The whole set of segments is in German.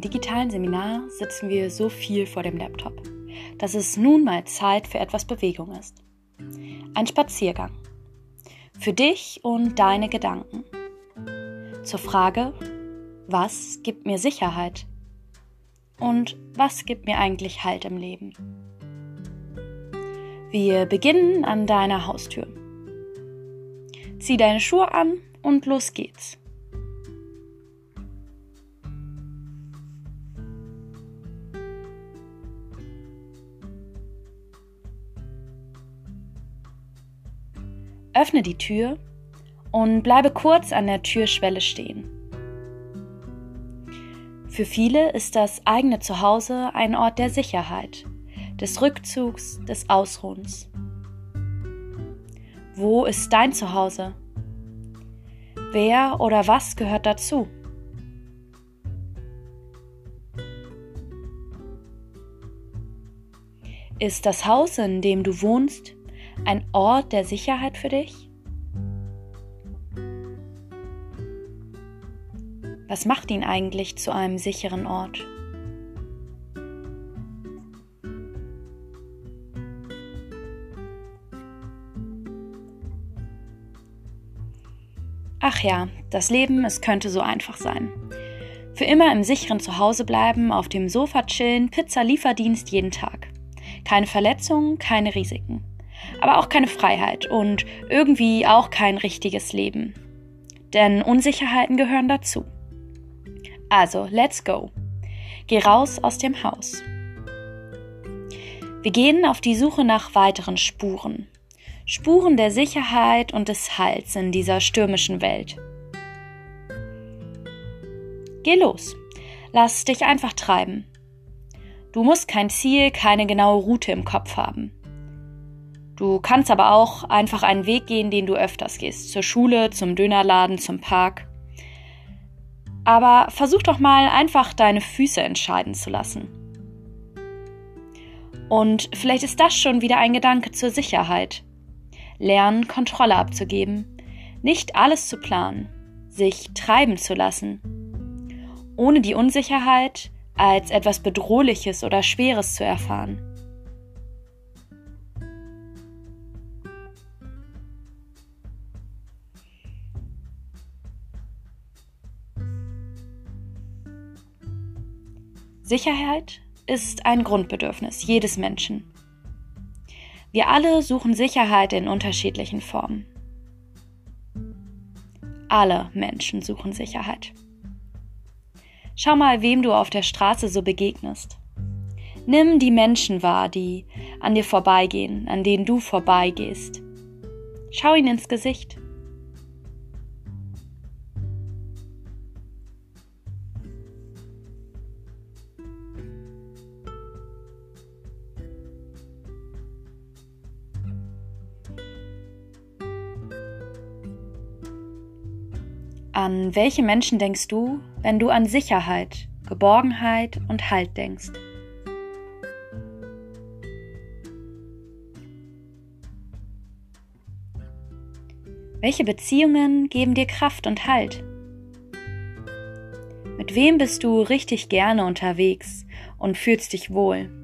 digitalen Seminar sitzen wir so viel vor dem Laptop, dass es nun mal Zeit für etwas Bewegung ist. Ein Spaziergang. Für dich und deine Gedanken. Zur Frage, was gibt mir Sicherheit? Und was gibt mir eigentlich Halt im Leben? Wir beginnen an deiner Haustür. Zieh deine Schuhe an und los geht's. Öffne die Tür und bleibe kurz an der Türschwelle stehen. Für viele ist das eigene Zuhause ein Ort der Sicherheit, des Rückzugs, des Ausruhens. Wo ist dein Zuhause? Wer oder was gehört dazu? Ist das Haus, in dem du wohnst, ein Ort der Sicherheit für dich? Was macht ihn eigentlich zu einem sicheren Ort? Ach ja, das Leben, es könnte so einfach sein. Für immer im sicheren Zuhause bleiben, auf dem Sofa chillen, Pizza-Lieferdienst jeden Tag. Keine Verletzungen, keine Risiken. Aber auch keine Freiheit und irgendwie auch kein richtiges Leben. Denn Unsicherheiten gehören dazu. Also, let's go. Geh raus aus dem Haus. Wir gehen auf die Suche nach weiteren Spuren. Spuren der Sicherheit und des Heils in dieser stürmischen Welt. Geh los. Lass dich einfach treiben. Du musst kein Ziel, keine genaue Route im Kopf haben. Du kannst aber auch einfach einen Weg gehen, den du öfters gehst. Zur Schule, zum Dönerladen, zum Park. Aber versuch doch mal einfach deine Füße entscheiden zu lassen. Und vielleicht ist das schon wieder ein Gedanke zur Sicherheit. Lernen, Kontrolle abzugeben, nicht alles zu planen, sich treiben zu lassen, ohne die Unsicherheit als etwas Bedrohliches oder Schweres zu erfahren. Sicherheit ist ein Grundbedürfnis jedes Menschen. Wir alle suchen Sicherheit in unterschiedlichen Formen. Alle Menschen suchen Sicherheit. Schau mal, wem du auf der Straße so begegnest. Nimm die Menschen wahr, die an dir vorbeigehen, an denen du vorbeigehst. Schau ihnen ins Gesicht. An welche Menschen denkst du, wenn du an Sicherheit, Geborgenheit und Halt denkst? Welche Beziehungen geben dir Kraft und Halt? Mit wem bist du richtig gerne unterwegs und fühlst dich wohl?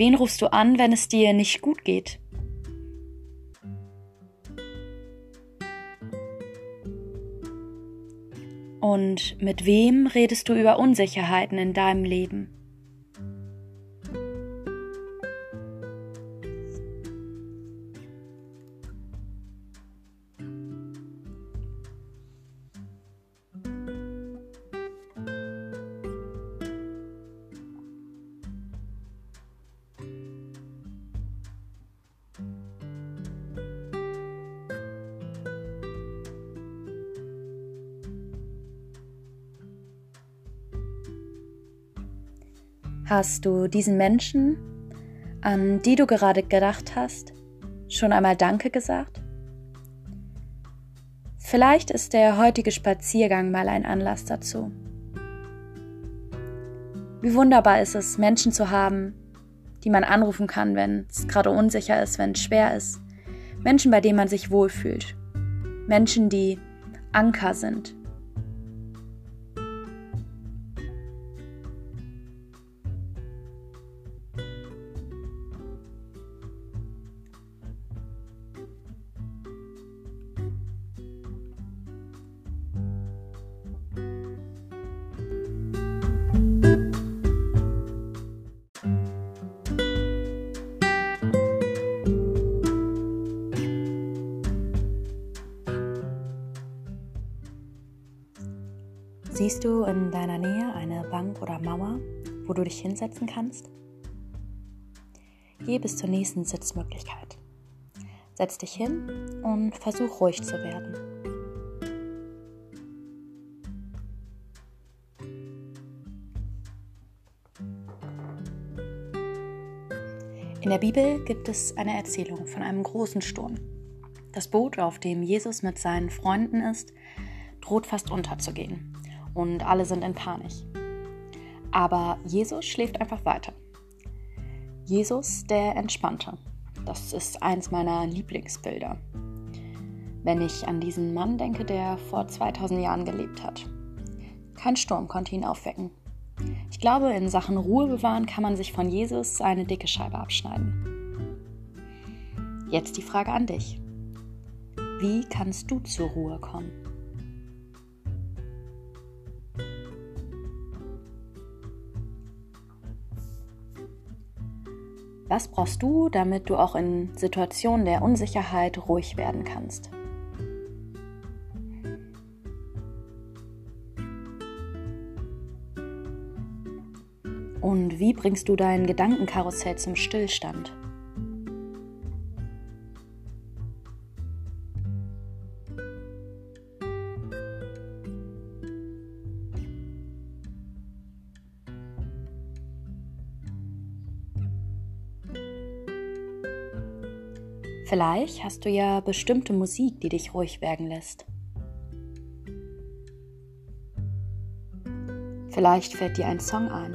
Wen rufst du an, wenn es dir nicht gut geht? Und mit wem redest du über Unsicherheiten in deinem Leben? Hast du diesen Menschen, an die du gerade gedacht hast, schon einmal Danke gesagt? Vielleicht ist der heutige Spaziergang mal ein Anlass dazu. Wie wunderbar ist es, Menschen zu haben, die man anrufen kann, wenn es gerade unsicher ist, wenn es schwer ist, Menschen, bei denen man sich wohlfühlt. Menschen, die Anker sind. Siehst du in deiner Nähe eine Bank oder Mauer, wo du dich hinsetzen kannst? Geh bis zur nächsten Sitzmöglichkeit. Setz dich hin und versuch ruhig zu werden. In der Bibel gibt es eine Erzählung von einem großen Sturm. Das Boot, auf dem Jesus mit seinen Freunden ist, droht fast unterzugehen und alle sind in Panik. Aber Jesus schläft einfach weiter. Jesus, der Entspannte. Das ist eins meiner Lieblingsbilder. Wenn ich an diesen Mann denke, der vor 2000 Jahren gelebt hat. Kein Sturm konnte ihn aufwecken. Ich glaube, in Sachen Ruhe bewahren kann man sich von Jesus eine dicke Scheibe abschneiden. Jetzt die Frage an dich. Wie kannst du zur Ruhe kommen? Was brauchst du, damit du auch in Situationen der Unsicherheit ruhig werden kannst? Und wie bringst du dein Gedankenkarussell zum Stillstand? Vielleicht hast du ja bestimmte Musik, die dich ruhig werden lässt. Vielleicht fällt dir ein Song ein.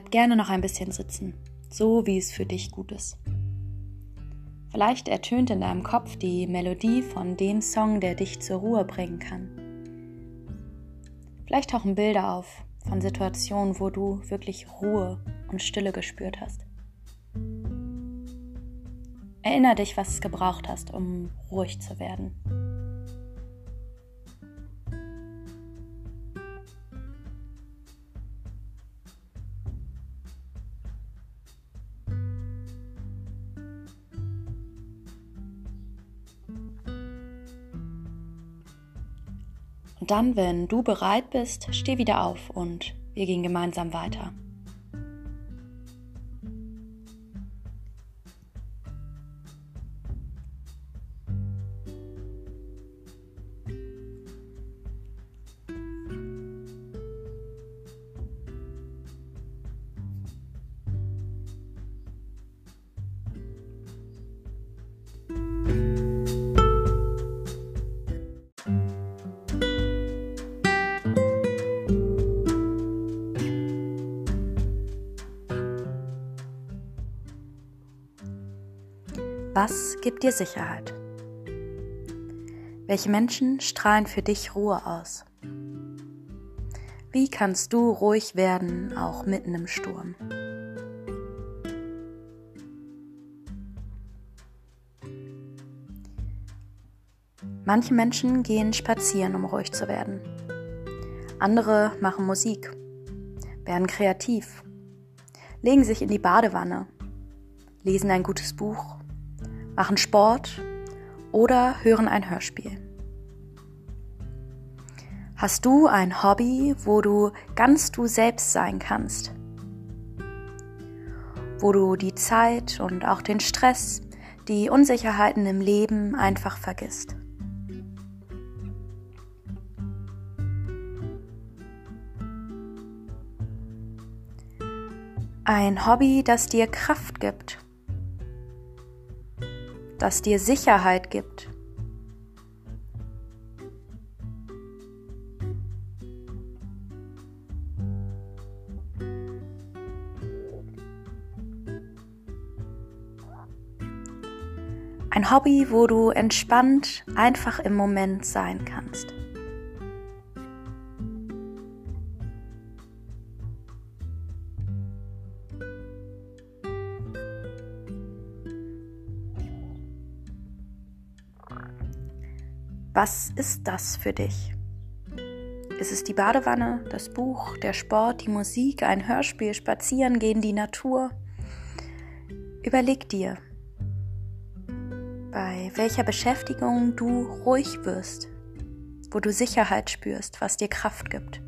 Bleib gerne noch ein bisschen sitzen, so wie es für dich gut ist. Vielleicht ertönt in deinem Kopf die Melodie von dem Song, der dich zur Ruhe bringen kann. Vielleicht tauchen Bilder auf von Situationen, wo du wirklich Ruhe und Stille gespürt hast. Erinner dich, was es gebraucht hast, um ruhig zu werden. Dann, wenn du bereit bist, steh wieder auf und wir gehen gemeinsam weiter. Was gibt dir Sicherheit? Welche Menschen strahlen für dich Ruhe aus? Wie kannst du ruhig werden, auch mitten im Sturm? Manche Menschen gehen spazieren, um ruhig zu werden. Andere machen Musik, werden kreativ, legen sich in die Badewanne, lesen ein gutes Buch machen Sport oder hören ein Hörspiel. Hast du ein Hobby, wo du ganz du selbst sein kannst? Wo du die Zeit und auch den Stress, die Unsicherheiten im Leben einfach vergisst? Ein Hobby, das dir Kraft gibt, das dir Sicherheit gibt. Ein Hobby, wo du entspannt einfach im Moment sein kannst. Was ist das für dich? Ist es die Badewanne, das Buch, der Sport, die Musik, ein Hörspiel, Spazierengehen, die Natur? Überleg dir, bei welcher Beschäftigung du ruhig wirst, wo du Sicherheit spürst, was dir Kraft gibt.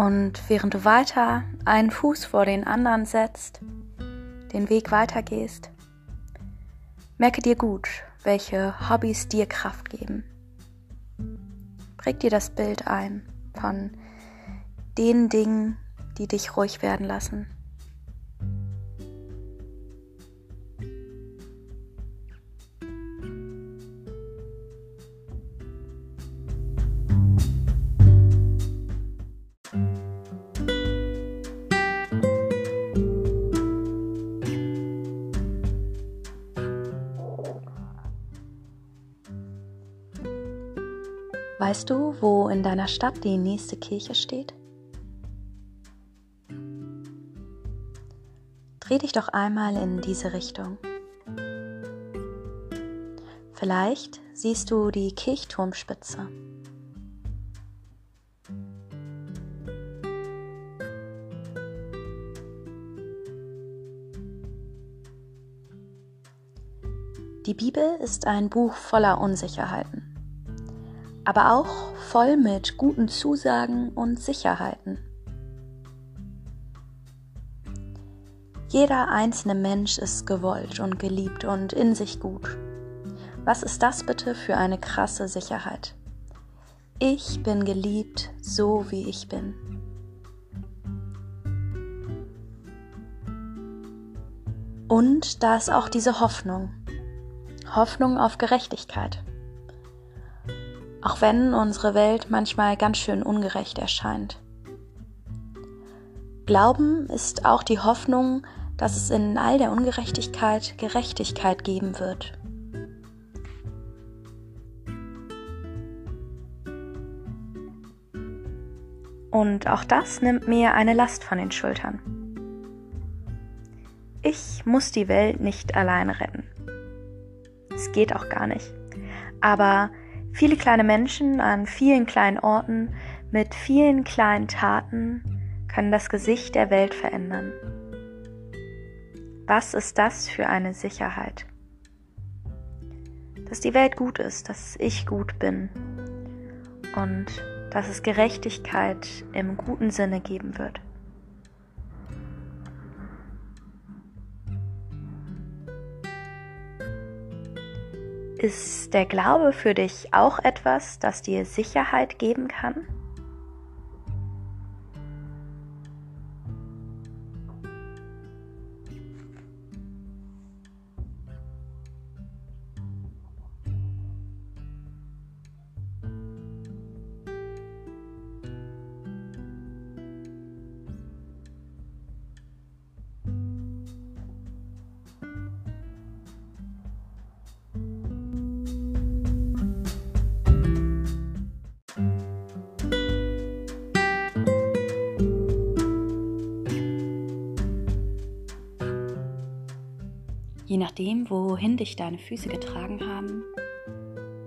Und während du weiter einen Fuß vor den anderen setzt, den Weg weitergehst, merke dir gut, welche Hobbys dir Kraft geben. Präg dir das Bild ein von den Dingen, die dich ruhig werden lassen. Weißt du, wo in deiner Stadt die nächste Kirche steht? Dreh dich doch einmal in diese Richtung. Vielleicht siehst du die Kirchturmspitze. Die Bibel ist ein Buch voller Unsicherheiten aber auch voll mit guten Zusagen und Sicherheiten. Jeder einzelne Mensch ist gewollt und geliebt und in sich gut. Was ist das bitte für eine krasse Sicherheit? Ich bin geliebt, so wie ich bin. Und da ist auch diese Hoffnung. Hoffnung auf Gerechtigkeit auch wenn unsere Welt manchmal ganz schön ungerecht erscheint. Glauben ist auch die Hoffnung, dass es in all der Ungerechtigkeit Gerechtigkeit geben wird. Und auch das nimmt mir eine Last von den Schultern. Ich muss die Welt nicht alleine retten. Es geht auch gar nicht. Aber Viele kleine Menschen an vielen kleinen Orten mit vielen kleinen Taten können das Gesicht der Welt verändern. Was ist das für eine Sicherheit? Dass die Welt gut ist, dass ich gut bin und dass es Gerechtigkeit im guten Sinne geben wird. Ist der Glaube für dich auch etwas, das dir Sicherheit geben kann? Je nachdem, wohin dich deine Füße getragen haben,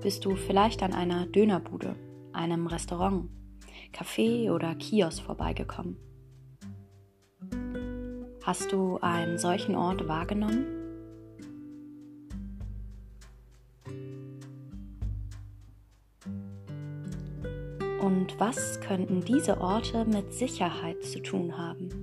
bist du vielleicht an einer Dönerbude, einem Restaurant, Café oder Kiosk vorbeigekommen. Hast du einen solchen Ort wahrgenommen? Und was könnten diese Orte mit Sicherheit zu tun haben?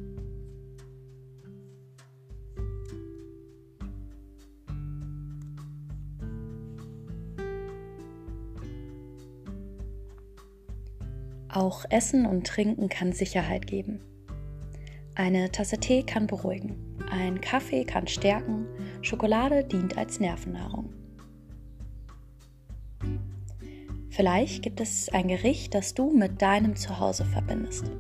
Auch Essen und Trinken kann Sicherheit geben. Eine Tasse Tee kann beruhigen, ein Kaffee kann stärken, Schokolade dient als Nervennahrung. Vielleicht gibt es ein Gericht, das du mit deinem Zuhause verbindest.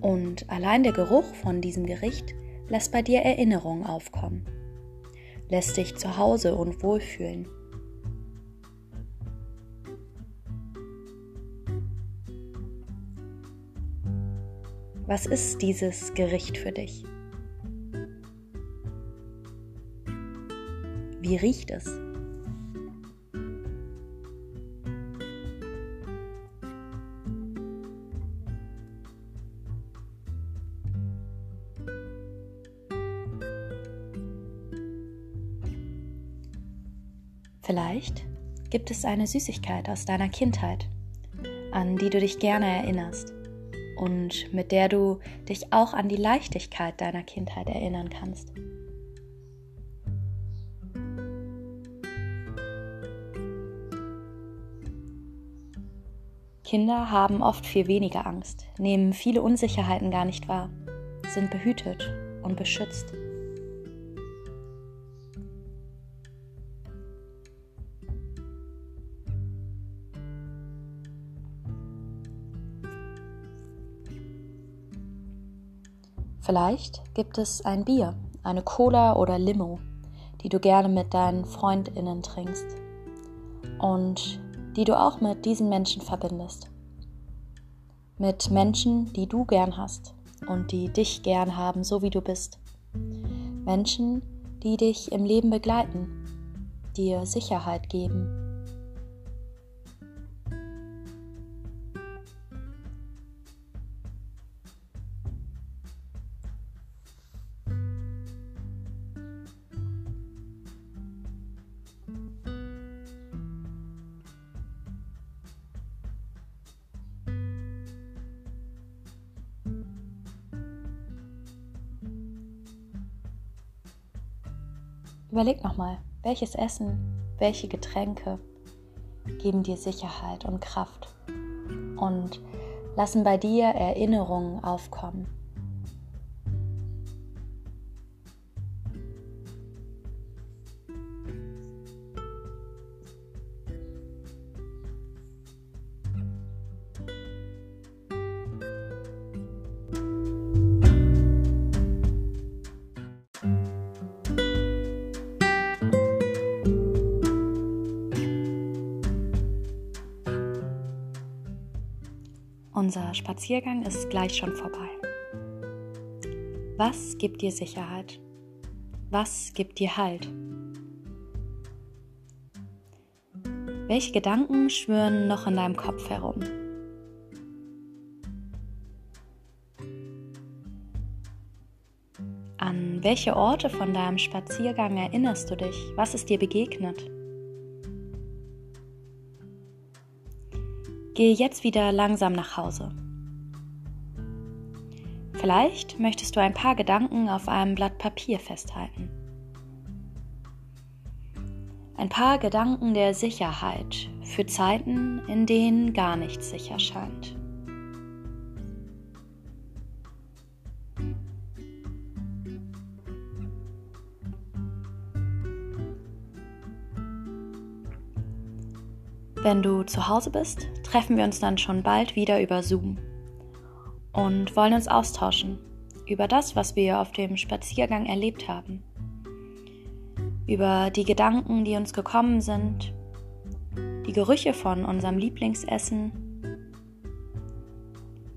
Und allein der Geruch von diesem Gericht lässt bei dir Erinnerungen aufkommen, lässt dich zu Hause und wohlfühlen. Was ist dieses Gericht für dich? Wie riecht es? Vielleicht gibt es eine Süßigkeit aus deiner Kindheit, an die du dich gerne erinnerst und mit der du dich auch an die Leichtigkeit deiner Kindheit erinnern kannst. Kinder haben oft viel weniger Angst, nehmen viele Unsicherheiten gar nicht wahr, sind behütet und beschützt. Vielleicht gibt es ein Bier, eine Cola oder Limo, die du gerne mit deinen Freundinnen trinkst und die du auch mit diesen Menschen verbindest. Mit Menschen, die du gern hast und die dich gern haben, so wie du bist. Menschen, die dich im Leben begleiten, dir Sicherheit geben Überleg nochmal, welches Essen, welche Getränke geben dir Sicherheit und Kraft und lassen bei dir Erinnerungen aufkommen. Unser Spaziergang ist gleich schon vorbei. Was gibt dir Sicherheit? Was gibt dir Halt? Welche Gedanken schwören noch in deinem Kopf herum? An welche Orte von deinem Spaziergang erinnerst du dich? Was ist dir begegnet? Gehe jetzt wieder langsam nach Hause. Vielleicht möchtest du ein paar Gedanken auf einem Blatt Papier festhalten. Ein paar Gedanken der Sicherheit für Zeiten, in denen gar nichts sicher scheint. Wenn du zu Hause bist, treffen wir uns dann schon bald wieder über Zoom und wollen uns austauschen über das, was wir auf dem Spaziergang erlebt haben, über die Gedanken, die uns gekommen sind, die Gerüche von unserem Lieblingsessen,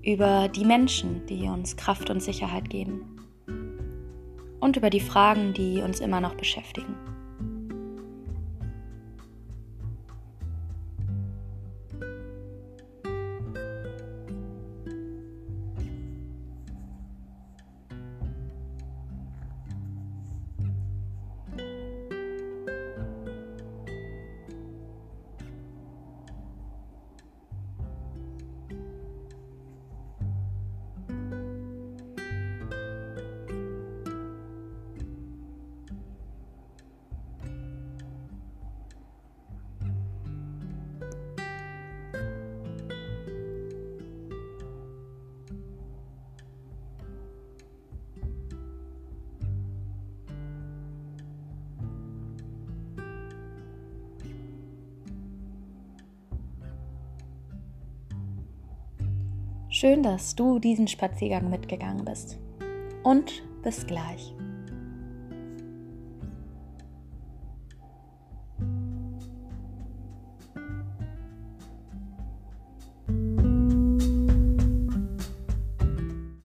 über die Menschen, die uns Kraft und Sicherheit geben. und über die Fragen, die uns immer noch beschäftigen. Schön, dass du diesen Spaziergang mitgegangen bist. Und bis gleich.